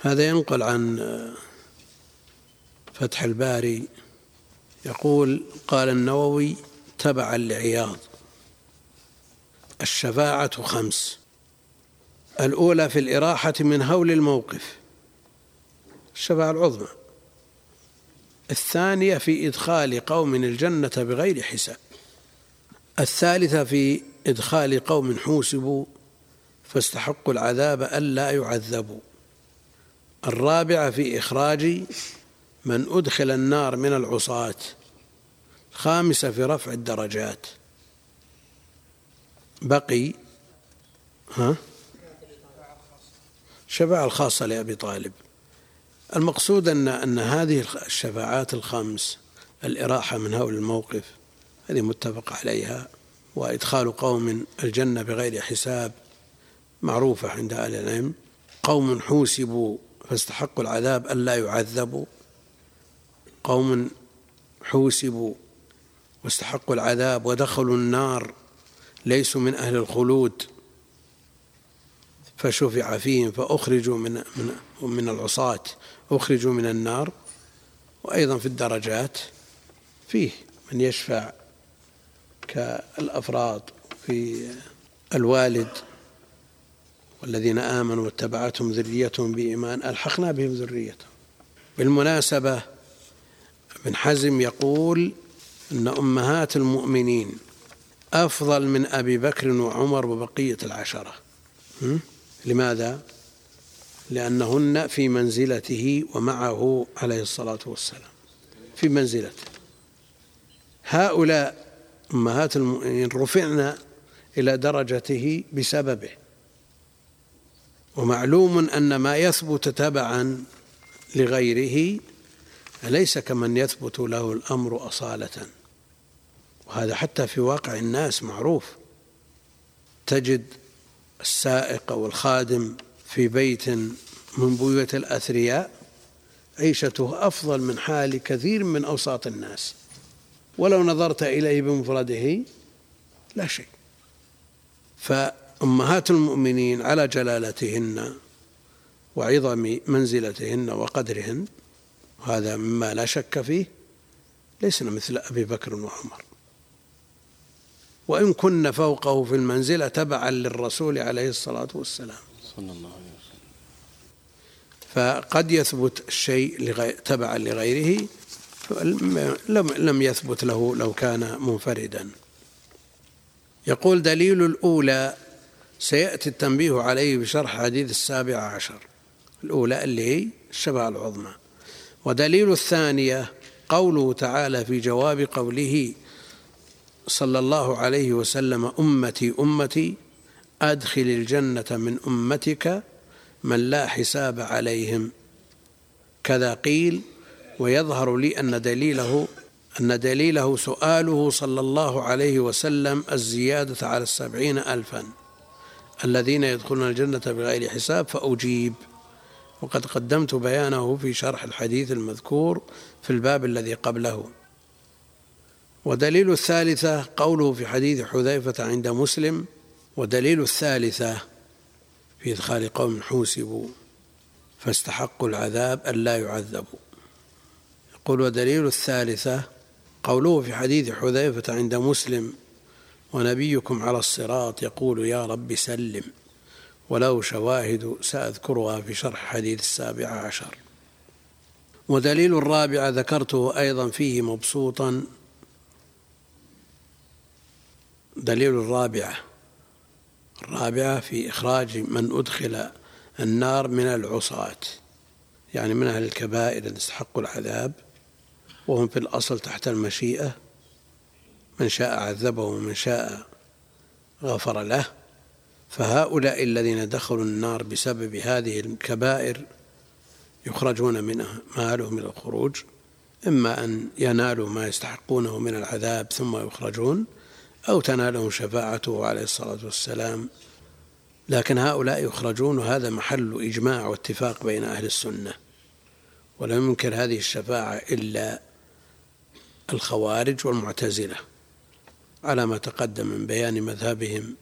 هذا ينقل عن آه، فتح الباري يقول قال النووي تبعا لعياض الشفاعة خمس. الأولى في الإراحة من هول الموقف الشفاعة العظمى. الثانية في إدخال قوم الجنة بغير حساب. الثالثة في إدخال قوم حوسبوا فاستحقوا العذاب ألا يعذبوا. الرابعة في إخراج من أدخل النار من العصاة خامسة في رفع الدرجات. بقي ها؟ الشفاعة الخاصة لأبي طالب. المقصود أن أن هذه الشفاعات الخمس الإراحة من هول الموقف هذه متفق عليها وإدخال قوم الجنة بغير حساب معروفة عند أهل العلم. قوم حوسبوا فاستحقوا العذاب ألا يعذبوا. قوم حوسبوا واستحقوا العذاب ودخلوا النار ليسوا من أهل الخلود. فشفع فيهم فأخرجوا من من من العصاة أخرجوا من النار. وأيضا في الدرجات فيه من يشفع كالأفراد في الوالد والذين آمنوا واتبعتهم ذريتهم بإيمان ألحقنا بهم ذريتهم. بالمناسبة ابن حزم يقول أن أمهات المؤمنين أفضل من أبي بكر وعمر وبقية العشرة. لماذا؟ لأنهن في منزلته ومعه عليه الصلاة والسلام. في منزلته. هؤلاء أمهات المؤمنين رفعنا إلى درجته بسببه. ومعلوم أن ما يثبت تبعا لغيره ليس كمن يثبت له الأمر أصالة؟ وهذا حتى في واقع الناس معروف. تجد السائق أو الخادم في بيت من بيوت الأثرياء عيشته أفضل من حال كثير من أوساط الناس. ولو نظرت إليه بمفرده لا شيء. فأمهات المؤمنين على جلالتهن وعظم منزلتهن وقدرهن وهذا مما لا شك فيه ليسن مثل أبي بكر وعمر. وإن كن فوقه في المنزلة تبعا للرسول عليه الصلاة والسلام. صلى الله عليه وسلم. فقد يثبت الشيء لغي... تبعا لغيره لم لم يثبت له لو كان منفردا. يقول دليل الأولى سيأتي التنبيه عليه بشرح حديث السابع عشر. الأولى اللي هي الشفاعة العظمى. ودليل الثانية قوله تعالى في جواب قوله صلى الله عليه وسلم أمتي أمتي أدخل الجنة من أمتك من لا حساب عليهم. كذا قيل ويظهر لي أن دليله أن دليله سؤاله صلى الله عليه وسلم الزيادة على السبعين ألفا. الذين يدخلون الجنة بغير حساب فأجيب. وقد قدمت بيانه في شرح الحديث المذكور في الباب الذي قبله. ودليل الثالثة قوله في حديث حذيفة عند مسلم ودليل الثالثة في إدخال قوم حوسبوا فاستحقوا العذاب أن لا يعذبوا. يقول ودليل الثالثة قوله في حديث حذيفة عند مسلم ونبيكم على الصراط يقول يا رب سلم. ولو شواهد سأذكرها في شرح حديث السابع عشر. ودليل الرابع ذكرته أيضا فيه مبسوطا. دليل الرابعة الرابعة في إخراج من أدخل النار من العصاة يعني من أهل الكبائر الذين استحقوا العذاب وهم في الأصل تحت المشيئة. من شاء عذبه ومن شاء غفر له. فهؤلاء الذين دخلوا النار بسبب هذه الكبائر يخرجون منها ما لهم من الخروج إما أن ينالوا ما يستحقونه من العذاب ثم يخرجون أو تنالهم شفاعته عليه الصلاة والسلام. لكن هؤلاء يخرجون وهذا محل إجماع واتفاق بين أهل السنة. ولم ينكر هذه الشفاعة إلا الخوارج والمعتزلة على ما تقدم من بيان مذهبهم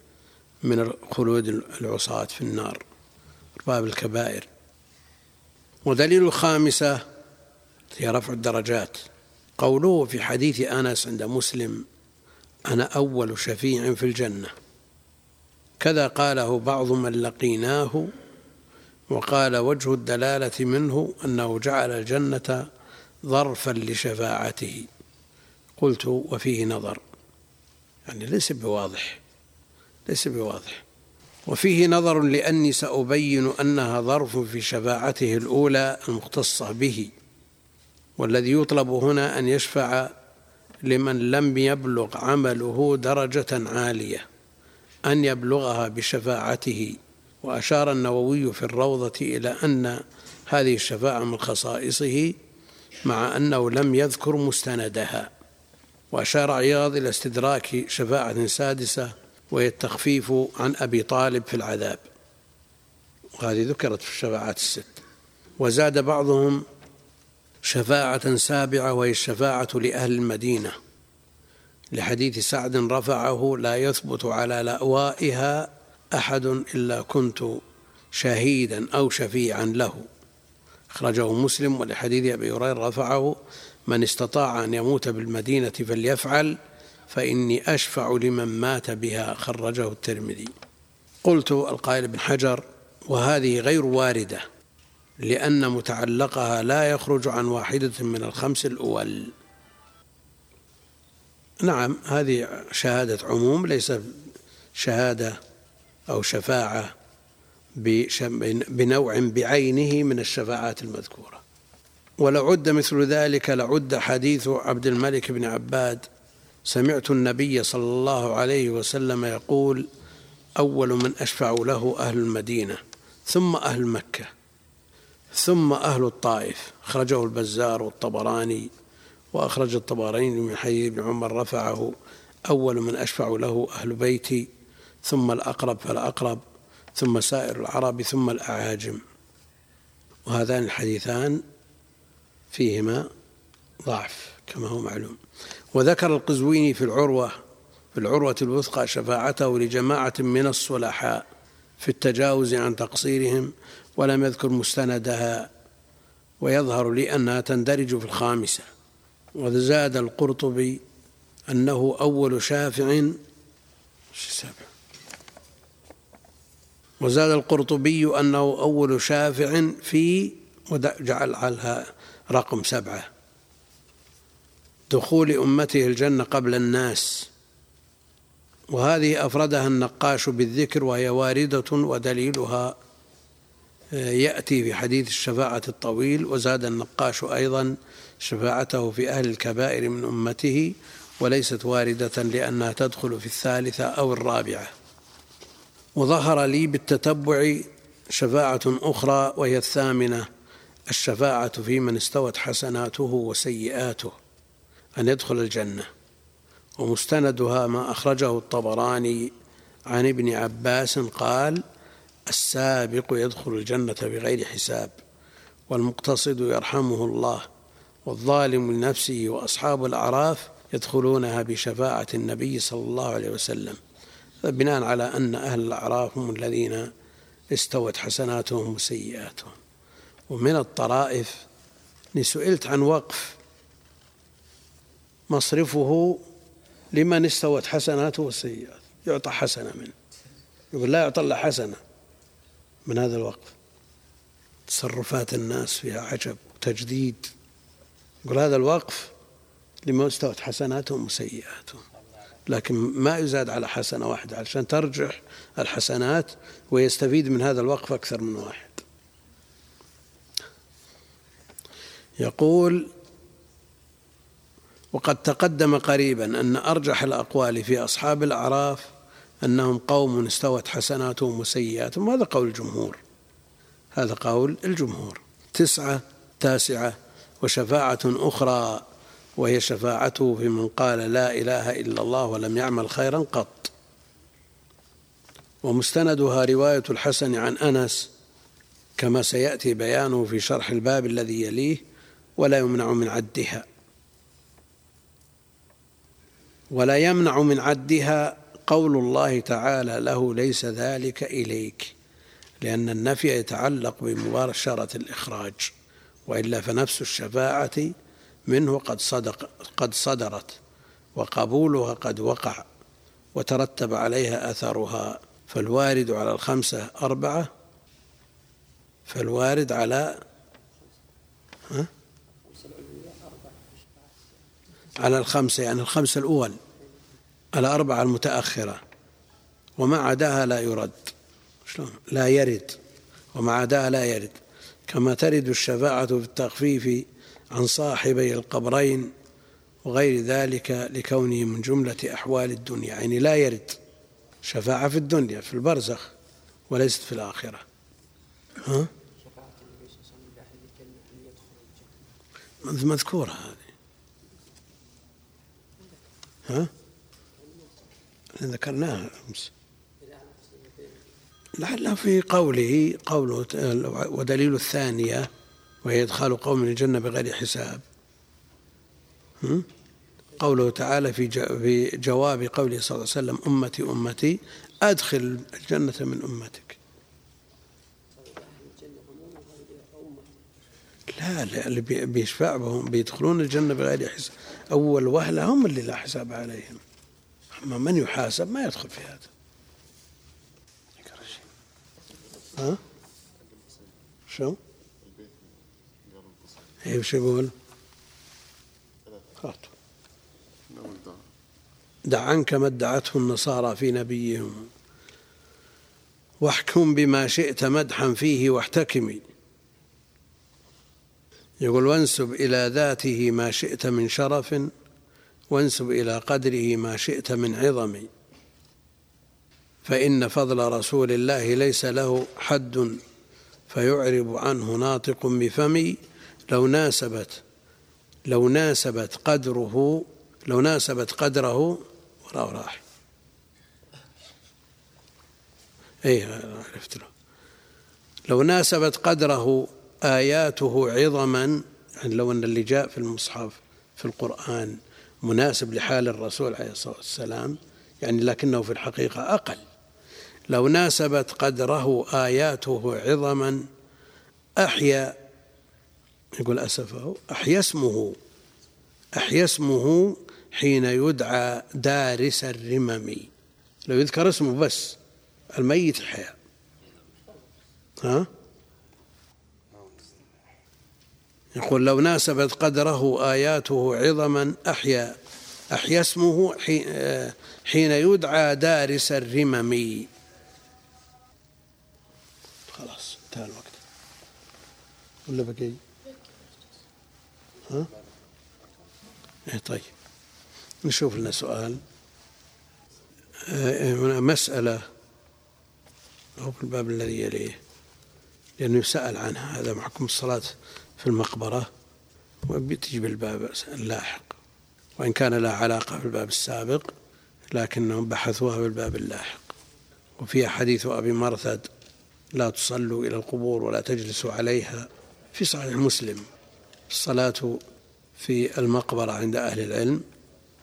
من خلود العصاة في النار أرباب الكبائر. ودليل الخامسة هي رفع الدرجات. قوله في حديث أنس عند مسلم أنا أول شفيع في الجنة. كذا قاله بعض من لقيناه وقال وجه الدلالة منه أنه جعل الجنة ظرفا لشفاعته. قلت وفيه نظر. يعني ليس بواضح. ليس بواضح. وفيه نظر لأني سأبين أنها ظرف في شفاعته الأولى المختصة به والذي يطلب هنا أن يشفع لمن لم يبلغ عمله درجة عالية أن يبلغها بشفاعته. وأشار النووي في الروضة إلى أن هذه الشفاعة من خصائصه مع أنه لم يذكر مستندها. وأشار عياض إلى استدراك شفاعة سادسة وهي التخفيف عن أبي طالب في العذاب. وهذه ذكرت في الشفاعات الست. وزاد بعضهم شفاعة سابعة وهي الشفاعة لأهل المدينة. لحديث سعد رفعه لا يثبت على لأوائها أحد إلا كنت شهيدا أو شفيعا له. أخرجه مسلم ولحديث أبي هريرة رفعه من استطاع أن يموت بالمدينة فليفعل فإني أشفع لمن مات بها خرجه الترمذي. قلت القائل بن حجر وهذه غير واردة لأن متعلقها لا يخرج عن واحدة من الخمس الأول. نعم هذه شهادة عموم ليس شهادة أو شفاعة بنوع بعينه من الشفاعات المذكورة. ولو عد مثل ذلك لعد حديث عبد الملك بن عباد سمعت النبي صلى الله عليه وسلم يقول أول من أشفع له أهل المدينة ثم أهل مكة ثم أهل الطائف. أخرجه البزار والطبراني وأخرج الطبراني من حديث ابن عمر رفعه أول من أشفع له أهل بيتي ثم الأقرب فالأقرب ثم سائر العرب ثم الأعاجم. وهذان الحديثان فيهما ضعف كما هو معلوم. وذكر القزويني في العروة في العروة الوثقى شفاعته لجماعة من الصلحاء في التجاوز عن تقصيرهم ولم يذكر مستندها ويظهر لي أنها تندرج في الخامسة. وزاد القرطبي أنه أول شافع وزاد القرطبي أنه أول شافع في وجعل علها رقم سبعة. دخول أمته الجنة قبل الناس. وهذه أفردها النقاش بالذكر وهي واردة ودليلها آه، يأتي في حديث الشفاعة الطويل وزاد النقاش أيضا شفاعته في أهل الكبائر من أمته وليست واردة لأنها تدخل في الثالثة أو الرابعة. وظهر لي بالتتبع شفاعة أخرى وهي الثامنة الشفاعة في من استوت حسناته وسيئاته. أن يدخل الجنة. ومستندها ما أخرجه الطبراني عن ابن عباس قال السابق يدخل الجنة بغير حساب والمقتصد يرحمه الله والظالم لنفسه وأصحاب الأعراف يدخلونها بشفاعة النبي صلى الله عليه وسلم. بناء على أن أهل الأعراف هم الذين استوت حسناتهم وسيئاتهم. ومن الطرائف إني سئلت عن وقف مصرفه لمن استوت حسناته وسيئاته يعطى حسنة منه. يقول لا يعطى إلا حسنة من هذا الوقف تصرفات الناس فيها عجب وتجديد. يقول هذا الوقف لمن استوت حسناتهم وسيئاتهم لكن ما يزاد على حسنة واحدة. علشان ترجح الحسنات ويستفيد من هذا الوقف أكثر من واحد. يقول وقد تقدم قريبا أن أرجح الأقوال في أصحاب الأعراف أنهم قوم استوت حسناتهم وسيئاتهم. هذا قول الجمهور. هذا قول الجمهور. تسعة تاسعة وشفاعة أخرى وهي شفاعته في من قال لا إله إلا الله ولم يعمل خيرا قط. ومستندها رواية الحسن عن أنس كما سيأتي بيانه في شرح الباب الذي يليه ولا يمنع من عدها. ولا يمنع من عدها قول الله تعالى له ليس ذلك إليك لأن النفي يتعلق بمباشرة الإخراج وإلا فنفس الشفاعة منه قد صدق قد صدرت وقبولها قد وقع وترتب عليها أثرها فالوارد على الخمسة أربعة فالوارد على ها؟ على الخمسة يعني الخمسة الأول الأربعة المتأخرة وما عداها لا يرد. شلون؟ لا يرد. وما عداها لا يرد. كما ترد الشفاعة في التخفيف عن صاحبي القبرين وغير ذلك لكونه من جملة أحوال الدنيا. يعني لا يرد. شفاعة في الدنيا في البرزخ وليست في الآخرة. ها؟ مذكورة هذه. ها؟ ذكرناها أمس. لعله في قوله قوله ودليل الثانية وهي إدخال قوم الجنة بغير حساب. قوله تعالى في في جواب قوله صلى الله عليه وسلم أمتي أمتي أدخل الجنة من أمتك. لا لا اللي بيشفع بهم بيدخلون الجنة بغير حساب. أول وهلة هم اللي لا حساب عليهم أما من يحاسب ما يدخل في هذا ها؟ شو؟ اي وش يقول؟ دع عنك ما ادعته النصارى في نبيهم واحكم بما شئت مدحا فيه واحتكمي يقول وانسب إلى ذاته ما شئت من شرف وانسب إلى قدره ما شئت من عظم. فإن فضل رسول الله ليس له حد فيعرب عنه ناطق بفمي لو ناسبت لو ناسبت قدره لو ناسبت قدره وراه راح اي عرفت له. لو ناسبت قدره آياته عظما يعني لو أن اللي جاء في المصحف في القرآن مناسب لحال الرسول عليه الصلاة والسلام يعني لكنه في الحقيقة أقل. لو ناسبت قدره آياته عظما أحيا يقول أسفه أحيا اسمه أحيا اسمه حين يدعى دارس الرمم. لو يذكر اسمه بس الميت حيا ها؟ يقول لو ناسبت قدره آياته عظما أحيا أحيا اسمه حين يدعى دارس الرمم. خلاص انتهى الوقت. ولا بقي؟ ها؟ إيه طيب. نشوف لنا سؤال. هنا مسألة. أو في الباب الذي يليه. لأنه يسأل عنها. هذا محكم الصلاة. في المقبرة وبتجي بالباب اللاحق. وإن كان لا علاقة في الباب السابق لكنهم بحثوها في الباب اللاحق. وفيها حديث أبي مرثد لا تصلوا إلى القبور ولا تجلسوا عليها. في صحيح مسلم الصلاة في المقبرة عند أهل العلم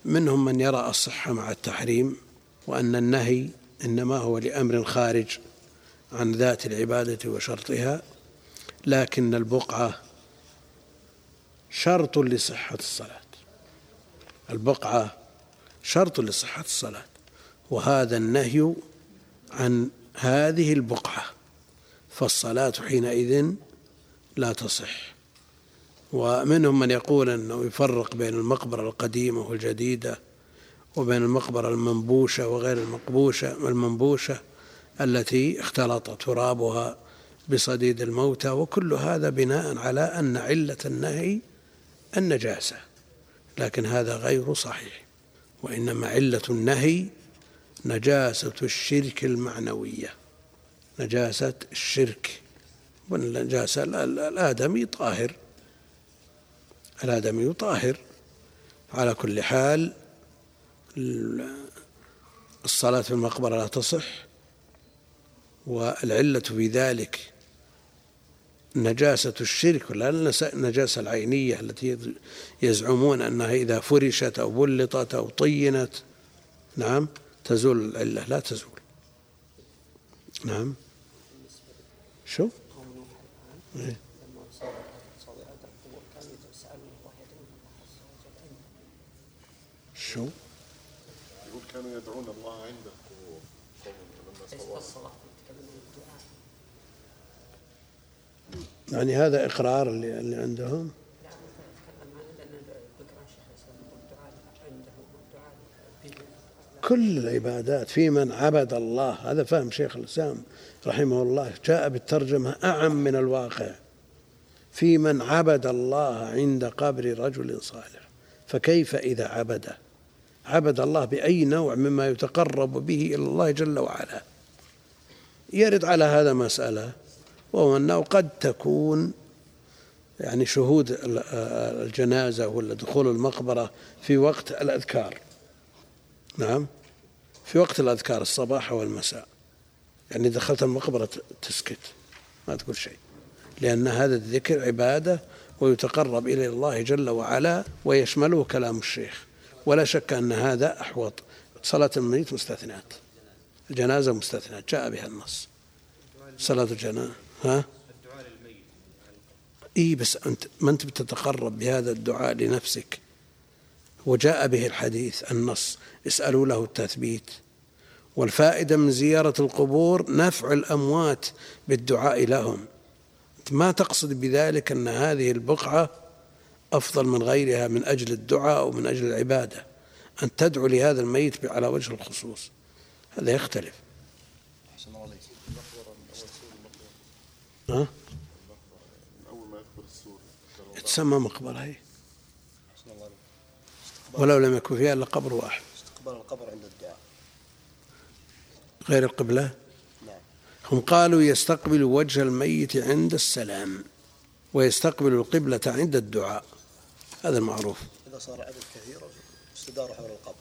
منهم من يرى الصحة مع التحريم وأن النهي إنما هو لأمر خارج عن ذات العبادة وشرطها لكن البقعة شرط لصحة الصلاة. البقعة شرط لصحة الصلاة. وهذا النهي عن هذه البقعة. فالصلاة حينئذ لا تصح. ومنهم من يقول أنه يفرق بين المقبرة القديمة والجديدة وبين المقبرة المنبوشة وغير المقبوشة المنبوشة التي اختلط ترابها بصديد الموتى. وكل هذا بناء على أن علة النهي النجاسة لكن هذا غير صحيح وإنما علة النهي نجاسة الشرك المعنوية. نجاسة الشرك والنجاسة الآدمي طاهر. الآدمي طاهر. على كل حال الصلاة في المقبرة لا تصح والعلة في ذلك نجاسة الشرك ولا النجاسة العينية التي يزعمون أنها إذا فرشت أو بلطت أو طينت نعم تزول العلة لا تزول نعم شو؟ إيه؟ شو؟ يقول كانوا يدعون الله عند القبور لما يعني هذا إقرار اللي, اللي عندهم؟ كل العبادات في من عبد الله هذا فهم شيخ الإسلام رحمه الله جاء بالترجمة أعم من الواقع. في من عبد الله عند قبر رجل صالح فكيف إذا عبده عبد الله بأي نوع مما يتقرب به إلى الله جل وعلا؟ يرد على هذا مسألة. وهو أنه قد تكون يعني شهود الجنازة ولا دخول المقبرة في وقت الأذكار. نعم. في وقت الأذكار الصباح والمساء. يعني دخلت المقبرة تسكت ما تقول شيء. لأن هذا الذكر عبادة ويتقرب إلى الله جل وعلا ويشمله كلام الشيخ. ولا شك أن هذا أحوط. صلاة الميت مستثنات الجنازة مستثنات جاء بها النص. صلاة الجنازة. ها؟ الدعاء للميت. إي بس أنت ما أنت بتتقرب بهذا الدعاء لنفسك. وجاء به الحديث النص اسألوا له التثبيت. والفائدة من زيارة القبور نفع الأموات بالدعاء لهم. ما تقصد بذلك أن هذه البقعة أفضل من غيرها من أجل الدعاء أو من أجل العبادة؟ أن تدعو لهذا الميت على وجه الخصوص. هذا يختلف أحسن الله عليك ها؟ أول ما السور تسمى مقبرة هي عليك. ولو لم يكن فيها إلا قبر واحد. استقبال القبر عند الدعاء. غير القبلة؟ نعم. هم قالوا يستقبل وجه الميت عند السلام ويستقبل القبلة عند الدعاء. هذا المعروف. إذا صار عدد كثير استداروا حول القبر.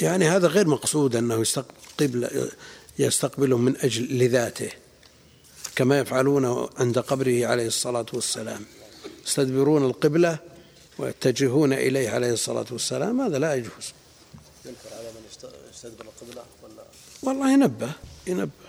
يعني هذا غير مقصود أنه يستقبل يستقبله من أجل لذاته. كما يفعلون عند قبره عليه الصلاة والسلام. يستدبرون القبلة ويتجهون إليه عليه الصلاة والسلام. هذا لا يجوز. ينكر على من يست- يستدبر القبلة ولا؟ والله ينبه ينبه.